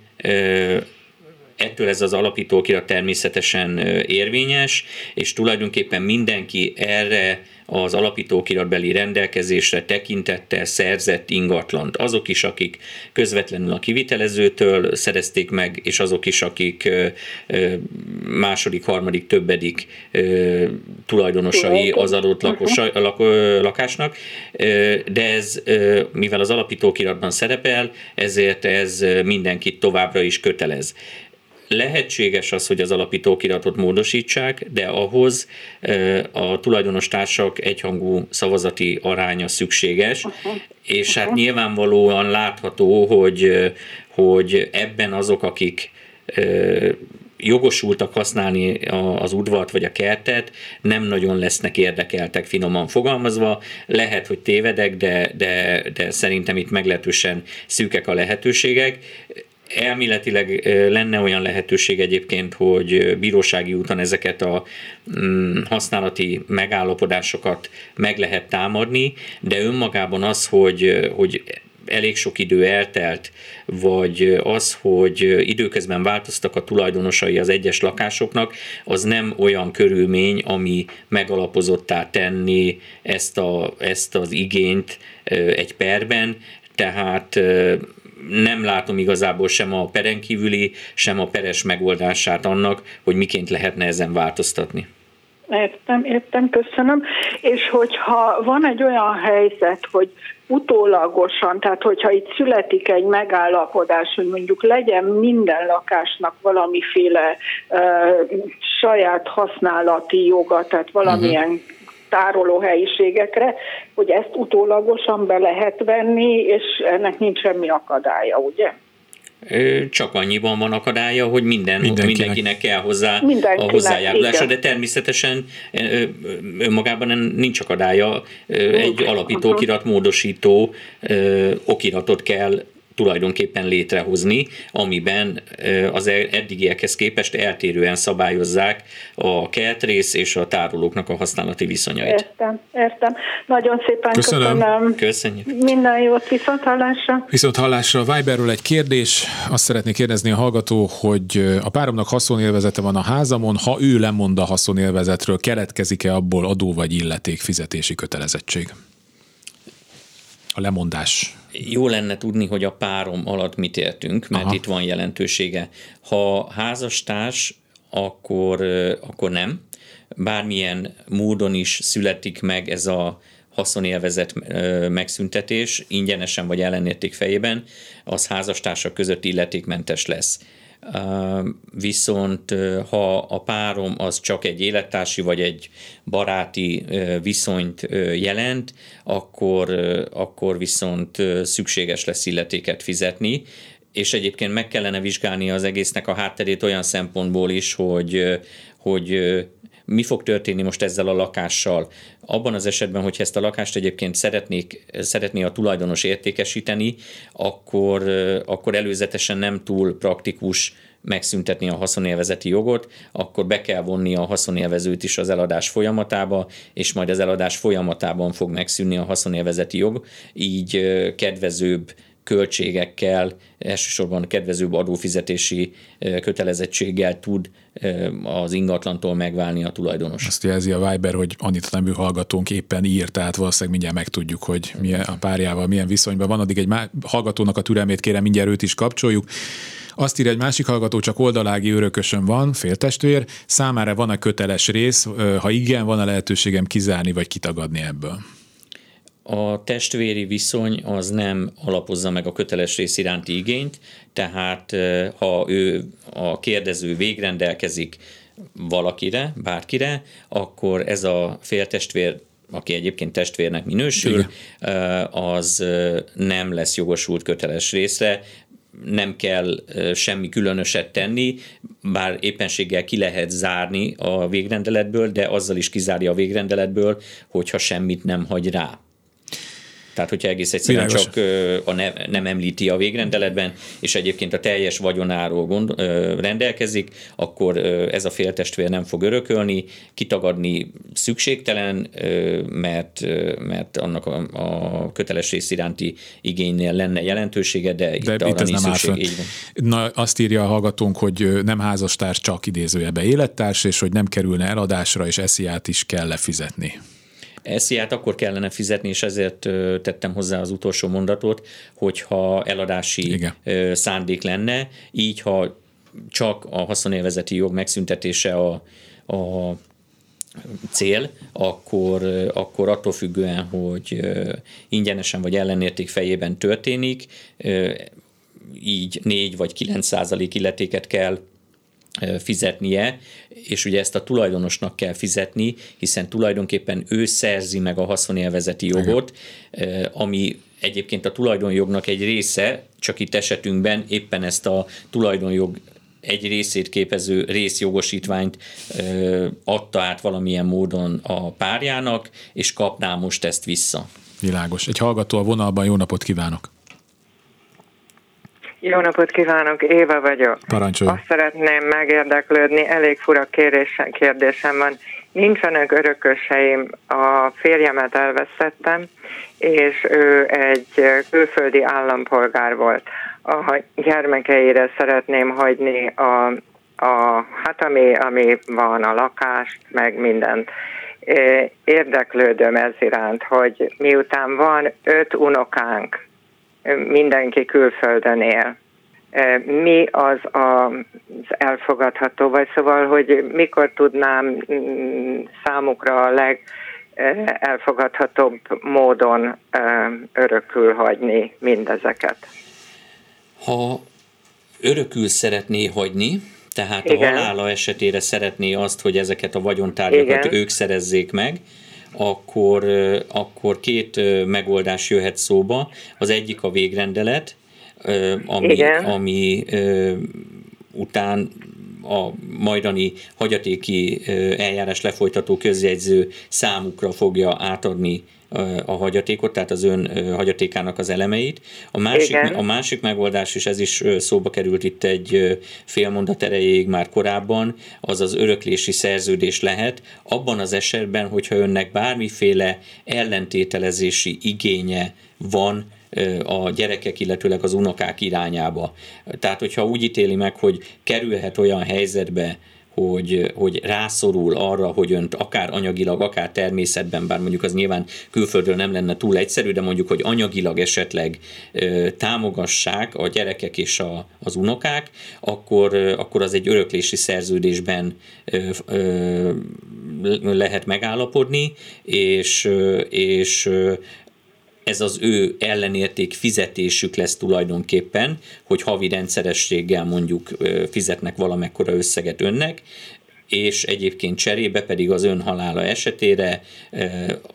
ettől ez az alapítókirat természetesen érvényes, és tulajdonképpen mindenki erre az alapítókiratbeli rendelkezésre tekintettel szerzett ingatlant. Azok is, akik közvetlenül a kivitelezőtől szerezték meg, és azok is, akik második, harmadik, többedik tulajdonosai az adott lakosa, lak, lakásnak, de ez, mivel az alapítókiratban szerepel, ezért ez mindenkit továbbra is kötelez lehetséges az, hogy az alapítókiratot módosítsák, de ahhoz a tulajdonos társak egyhangú szavazati aránya szükséges, uh-huh. és hát uh-huh. nyilvánvalóan látható, hogy, hogy ebben azok, akik jogosultak használni az udvart vagy a kertet, nem nagyon lesznek érdekeltek finoman fogalmazva. Lehet, hogy tévedek, de, de, de szerintem itt meglehetősen szűkek a lehetőségek. Elméletileg lenne olyan lehetőség egyébként, hogy bírósági úton ezeket a mm, használati megállapodásokat meg lehet támadni, de önmagában az, hogy, hogy elég sok idő eltelt, vagy az, hogy időközben változtak a tulajdonosai az egyes lakásoknak, az nem olyan körülmény, ami megalapozottá tenni ezt, a, ezt az igényt egy perben, tehát nem látom igazából sem a peren kívüli, sem a peres megoldását annak, hogy miként lehetne ezen változtatni. Értem, értem, köszönöm. És hogyha van egy olyan helyzet, hogy utólagosan, tehát hogyha itt születik egy megállapodás, hogy mondjuk legyen minden lakásnak valamiféle uh, saját használati joga, tehát valamilyen uh-huh tároló helyiségekre, hogy ezt utólagosan be lehet venni, és ennek nincs semmi akadálya, ugye? Csak annyiban van akadálya, hogy minden, mindenkinek, mindenkinek kell hozzá mindenkinek, a hozzájárulása, igen. de természetesen önmagában nincs akadálya. Egy alapítókirat módosító okiratot kell tulajdonképpen létrehozni, amiben az e- eddigiekhez képest eltérően szabályozzák a kertrész és a tárolóknak a használati viszonyait. Értem, értem. Nagyon szépen köszönöm. köszönöm. Köszönjük. Minden jót, viszont hallásra. Viszont hallásra. Viberről egy kérdés. Azt szeretnék kérdezni a hallgató, hogy a páromnak haszonélvezete van a házamon, ha ő lemond a haszonélvezetről, keletkezik-e abból adó vagy illeték fizetési kötelezettség? A lemondás? Jó lenne tudni, hogy a párom alatt mit értünk, mert Aha. itt van jelentősége. Ha házastárs, akkor, akkor nem. Bármilyen módon is születik meg ez a haszonélvezet megszüntetés, ingyenesen vagy ellenérték fejében, az házastársak között illetékmentes lesz. Viszont ha a párom az csak egy élettársi vagy egy baráti viszonyt jelent, akkor, akkor viszont szükséges lesz illetéket fizetni, és egyébként meg kellene vizsgálni az egésznek a hátterét olyan szempontból is, hogy, hogy mi fog történni most ezzel a lakással. Abban az esetben, hogy ezt a lakást egyébként szeretnék, szeretné a tulajdonos értékesíteni, akkor, akkor előzetesen nem túl praktikus megszüntetni a haszonélvezeti jogot, akkor be kell vonni a haszonélvezőt is az eladás folyamatába, és majd az eladás folyamatában fog megszűnni a haszonélvezeti jog, így kedvezőbb költségekkel, elsősorban kedvezőbb adófizetési kötelezettséggel tud az ingatlantól megválni a tulajdonos. Azt jelzi a Viber, hogy annyit nemű hallgatónk éppen ír, tehát valószínűleg mindjárt megtudjuk, hogy milyen a párjával milyen viszonyban van. Addig egy má- hallgatónak a türelmét kérem, mindjárt őt is kapcsoljuk. Azt írja egy másik hallgató, csak oldalági örökösön van, féltestvér, számára van a köteles rész, ha igen, van a lehetőségem kizárni vagy kitagadni ebből a testvéri viszony az nem alapozza meg a köteles rész iránti igényt, tehát ha ő a kérdező végrendelkezik valakire, bárkire, akkor ez a féltestvér aki egyébként testvérnek minősül, Igen. az nem lesz jogosult köteles részre, nem kell semmi különöset tenni, bár éppenséggel ki lehet zárni a végrendeletből, de azzal is kizárja a végrendeletből, hogyha semmit nem hagy rá. Tehát, hogyha egész egyszerűen Világos. csak a ne, nem említi a végrendeletben, és egyébként a teljes vagyonáról gond, rendelkezik, akkor ez a féltestvér nem fog örökölni, kitagadni szükségtelen, mert, mert annak a, a köteles rész iránti igénynél lenne jelentősége, de, de itt, itt arra ez nem szükség. Így van. Na, azt írja a hallgatónk, hogy nem házastárs, csak idézőjebe élettárs, és hogy nem kerülne eladásra, és esziát is kell lefizetni. SZIA-t akkor kellene fizetni, és ezért tettem hozzá az utolsó mondatot, hogyha eladási Igen. szándék lenne, így ha csak a haszonélvezeti jog megszüntetése a, a cél, akkor, akkor attól függően, hogy ingyenesen vagy ellenérték fejében történik, így 4 vagy 9 százalék illetéket kell fizetnie, és ugye ezt a tulajdonosnak kell fizetni, hiszen tulajdonképpen ő szerzi meg a haszonélvezeti jogot, ami egyébként a tulajdonjognak egy része, csak itt esetünkben éppen ezt a tulajdonjog egy részét képező részjogosítványt ö, adta át valamilyen módon a párjának, és kapná most ezt vissza. Világos. Egy hallgató a vonalban, jó napot kívánok! Jó napot kívánok, Éva vagyok. Parancsolj. Azt szeretném megérdeklődni, elég fura kérdésem, kérdésem van. Nincsenek örököseim, a férjemet elvesztettem, és ő egy külföldi állampolgár volt. A gyermekeire szeretném hagyni a, a hát ami, ami van, a lakást, meg mindent. Érdeklődöm ez iránt, hogy miután van öt unokánk, mindenki külföldön él. Mi az az elfogadható, vagy szóval, hogy mikor tudnám mm, számukra a leg elfogadhatóbb módon örökül hagyni mindezeket. Ha örökül szeretné hagyni, tehát Igen. a halála esetére szeretné azt, hogy ezeket a vagyontárgyakat Igen. ők szerezzék meg, akkor, akkor két megoldás jöhet szóba. Az egyik a végrendelet, ami, ami után a majdani hagyatéki eljárás lefolytató közjegyző számukra fogja átadni a hagyatékot, tehát az ön hagyatékának az elemeit. A másik, a másik megoldás, és ez is szóba került itt egy fél mondat erejéig már korábban, az az öröklési szerződés lehet, abban az esetben, hogyha önnek bármiféle ellentételezési igénye van a gyerekek, illetőleg az unokák irányába. Tehát, hogyha úgy ítéli meg, hogy kerülhet olyan helyzetbe, hogy, hogy rászorul arra, hogy önt akár anyagilag, akár természetben, bár mondjuk az nyilván külföldről nem lenne túl egyszerű, de mondjuk, hogy anyagilag esetleg ö, támogassák a gyerekek és a, az unokák, akkor, ö, akkor az egy öröklési szerződésben ö, ö, lehet megállapodni, és, és ez az ő ellenérték fizetésük lesz tulajdonképpen, hogy havi rendszerességgel mondjuk fizetnek valamekkora összeget önnek, és egyébként cserébe pedig az ön halála esetére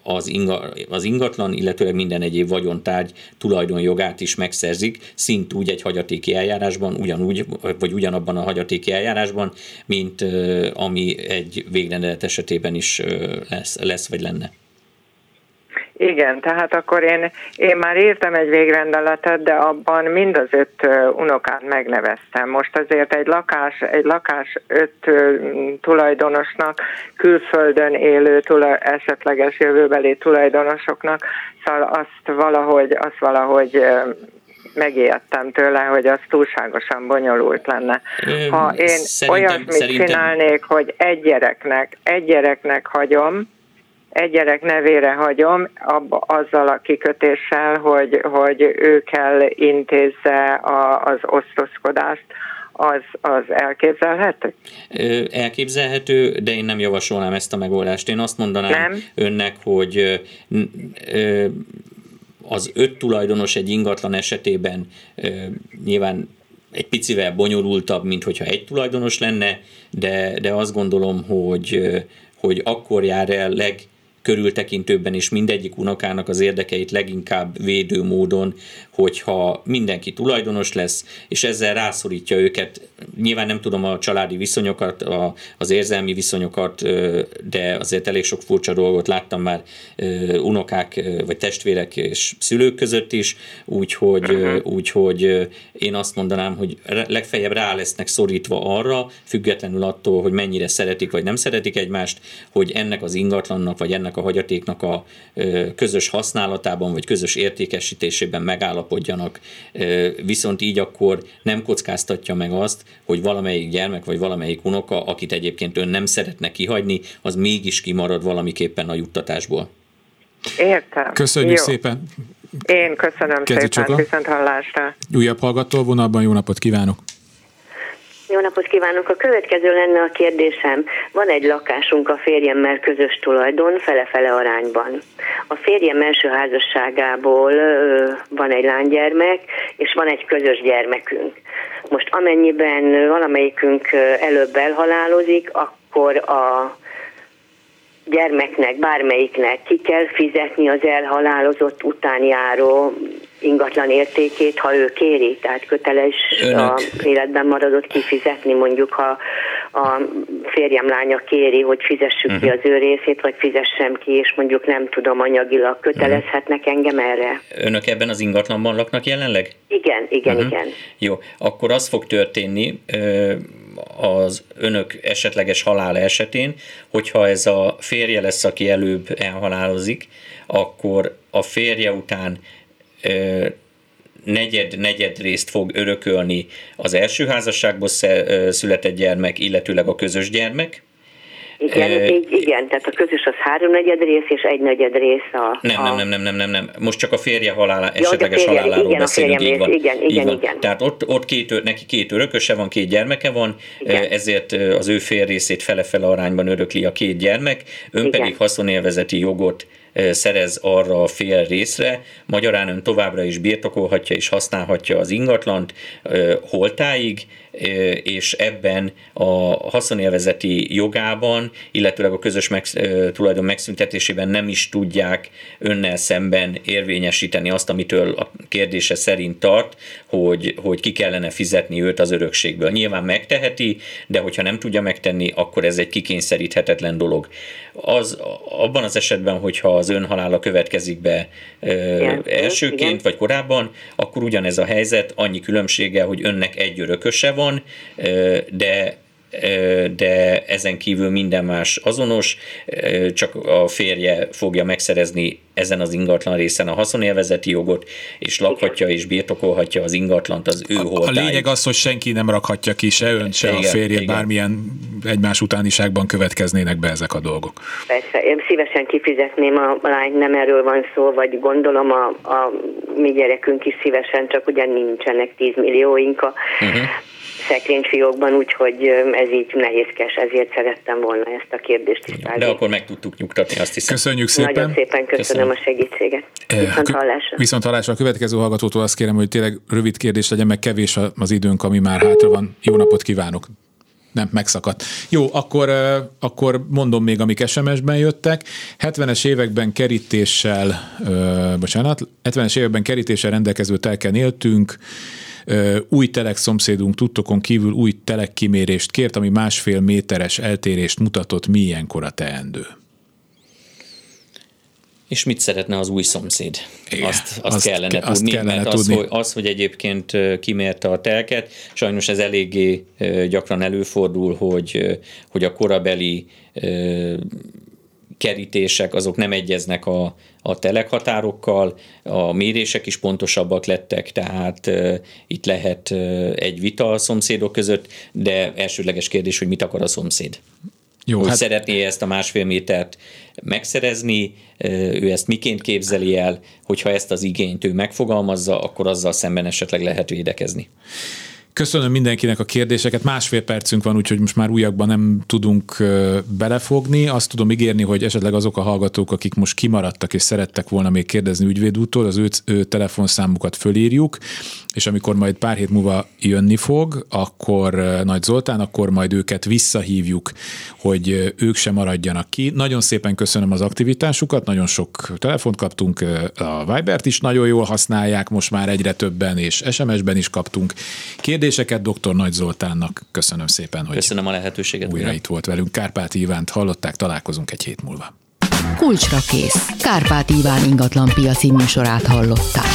az, inga, az ingatlan, illetőleg minden egyéb vagyontárgy tulajdonjogát is megszerzik, szint úgy egy hagyatéki eljárásban, ugyanúgy, vagy ugyanabban a hagyatéki eljárásban, mint ami egy végrendelet esetében is lesz, lesz vagy lenne. Igen, tehát akkor én, én már írtam egy végrendeletet, de abban mind az öt unokát megneveztem. Most azért egy lakás, egy lakás öt tulajdonosnak, külföldön élő tulaj, esetleges jövőbeli tulajdonosoknak, szóval azt valahogy, azt valahogy megijedtem tőle, hogy az túlságosan bonyolult lenne. Ha én olyasmit szerintem... csinálnék, hogy egy gyereknek, egy gyereknek hagyom, egy gyerek nevére hagyom, abba, azzal a kikötéssel, hogy, hogy ő kell intézze a, az osztozkodást, az, az elképzelhető? Elképzelhető, de én nem javasolnám ezt a megoldást. Én azt mondanám nem? önnek, hogy az öt tulajdonos egy ingatlan esetében nyilván egy picivel bonyolultabb, mint hogyha egy tulajdonos lenne, de, de azt gondolom, hogy, hogy akkor jár el leg, körültekintőbben is mindegyik unokának az érdekeit leginkább védő módon, hogyha mindenki tulajdonos lesz, és ezzel rászorítja őket. Nyilván nem tudom a családi viszonyokat, a, az érzelmi viszonyokat, de azért elég sok furcsa dolgot láttam már unokák vagy testvérek és szülők között is, úgyhogy, uh-huh. úgyhogy én azt mondanám, hogy legfeljebb rá lesznek szorítva arra, függetlenül attól, hogy mennyire szeretik vagy nem szeretik egymást, hogy ennek az ingatlannak vagy ennek a hagyatéknak a közös használatában vagy közös értékesítésében megállapodjanak, viszont így akkor nem kockáztatja meg azt, hogy valamelyik gyermek vagy valamelyik unoka, akit egyébként ön nem szeretne kihagyni, az mégis kimarad valamiképpen a juttatásból. Értem. Köszönjük jó. szépen. Én köszönöm Kezi szépen, Csokla. viszont hallásra. Újabb hallgató vonalban, jó napot kívánok! Jó napot kívánok! A következő lenne a kérdésem. Van egy lakásunk a férjemmel közös tulajdon, fele-fele arányban. A férjem első házasságából van egy lánygyermek, és van egy közös gyermekünk. Most amennyiben valamelyikünk előbb elhalálozik, akkor a gyermeknek, bármelyiknek ki kell fizetni az elhalálozott után járó ingatlan értékét, ha ő kéri, tehát köteles Önök. a életben maradott kifizetni, mondjuk ha a férjem lánya kéri, hogy fizessük uh-huh. ki mhm. az ő részét, vagy fizessem ki, és mondjuk nem tudom anyagilag kötelezhetnek uh-huh. engem erre. Önök ebben az ingatlanban laknak jelenleg? Igen, igen, uh-huh. igen. Jó, akkor az fog történni, az önök esetleges halála esetén, hogyha ez a férje lesz, aki előbb elhalálozik, akkor a férje után negyed, negyed részt fog örökölni az első házasságból született gyermek, illetőleg a közös gyermek, igen, e, így, igen, tehát a közös az háromnegyed rész, és egy negyed rész a... Nem, a... nem, nem, nem, nem, nem, most csak a férje halálá, esetleges férje, haláláról igen, beszélünk, így van. Igen, igen, így van. igen. Tehát ott, ott két, neki két örököse van, két gyermeke van, igen. ezért az ő fér részét fele-fele arányban örökli a két gyermek, ön igen. pedig haszonélvezeti jogot szerez arra a fél részre, magyarán ön továbbra is birtokolhatja és használhatja az ingatlant holtáig, és ebben a haszonélvezeti jogában, illetőleg a közös meg, tulajdon megszüntetésében nem is tudják önnel szemben érvényesíteni azt, amitől a kérdése szerint tart, hogy, hogy ki kellene fizetni őt az örökségből. Nyilván megteheti, de hogyha nem tudja megtenni, akkor ez egy kikényszeríthetetlen dolog. Az, abban az esetben, hogyha az önhalála következik be igen, elsőként, igen. vagy korábban, akkor ugyanez a helyzet, annyi különbsége, hogy önnek egy örököse van, de de ezen kívül minden más azonos, csak a férje fogja megszerezni ezen az ingatlan részen a haszonélvezeti jogot, és lakhatja és birtokolhatja az ingatlant az ő holtáig. A lényeg az, hogy senki nem rakhatja ki se ön, se igen, a férje igen. bármilyen egymás utániságban következnének be ezek a dolgok. Persze, én szívesen kifizetném a lányt, nem erről van szó, vagy gondolom a, a mi gyerekünk is szívesen, csak ugyan nincsenek 10 millióink a uh-huh szekrényfiókban, úgyhogy ez így nehézkes, ezért szerettem volna ezt a kérdést tisztázni. De akkor meg tudtuk nyugtatni, azt hiszem. Köszönjük szépen. Nagyon szépen köszönöm, köszönöm. a segítséget. Viszont hallásra. Viszont hallásra a következő hallgatótól azt kérem, hogy tényleg rövid kérdés legyen, meg kevés az időnk, ami már hátra van. Jó napot kívánok! nem, megszakadt. Jó, akkor, akkor mondom még, amik SMS-ben jöttek. 70-es években kerítéssel, bocsánat, 70-es években kerítéssel rendelkező telken éltünk, új telek szomszédunk tudtokon kívül új telek kimérést kért, ami másfél méteres eltérést mutatott, mi ilyenkor a teendő? És mit szeretne az új szomszéd? Igen, azt, azt, azt kellene azt tudni, kellene mert tudni. Az, hogy, az, hogy egyébként kimérte a telket, sajnos ez eléggé gyakran előfordul, hogy, hogy a korabeli kerítések azok nem egyeznek a, a telekhatárokkal, a mérések is pontosabbak lettek, tehát uh, itt lehet uh, egy vita a szomszédok között, de elsődleges kérdés, hogy mit akar a szomszéd. Jó, hogy hát... szeretné ezt a másfél métert megszerezni, ő ezt miként képzeli el, hogyha ezt az igényt ő megfogalmazza, akkor azzal szemben esetleg lehet védekezni. Köszönöm mindenkinek a kérdéseket. Másfél percünk van, úgyhogy most már újakban nem tudunk belefogni. Azt tudom ígérni, hogy esetleg azok a hallgatók, akik most kimaradtak és szerettek volna még kérdezni ügyvédútól, az ő, ő telefonszámukat fölírjuk, és amikor majd pár hét múlva jönni fog, akkor Nagy Zoltán, akkor majd őket visszahívjuk, hogy ők sem maradjanak ki. Nagyon szépen köszönöm az aktivitásukat, nagyon sok telefont kaptunk, a Vibert is nagyon jól használják, most már egyre többen, és SMS-ben is kaptunk kérdéseket dr. Nagy Zoltánnak. Köszönöm szépen, hogy köszönöm a lehetőséget. Újra itt volt velünk. Kárpát Ivánt hallották, találkozunk egy hét múlva. Kulcsra kész. Kárpát Iván ingatlan piaci műsorát hallották.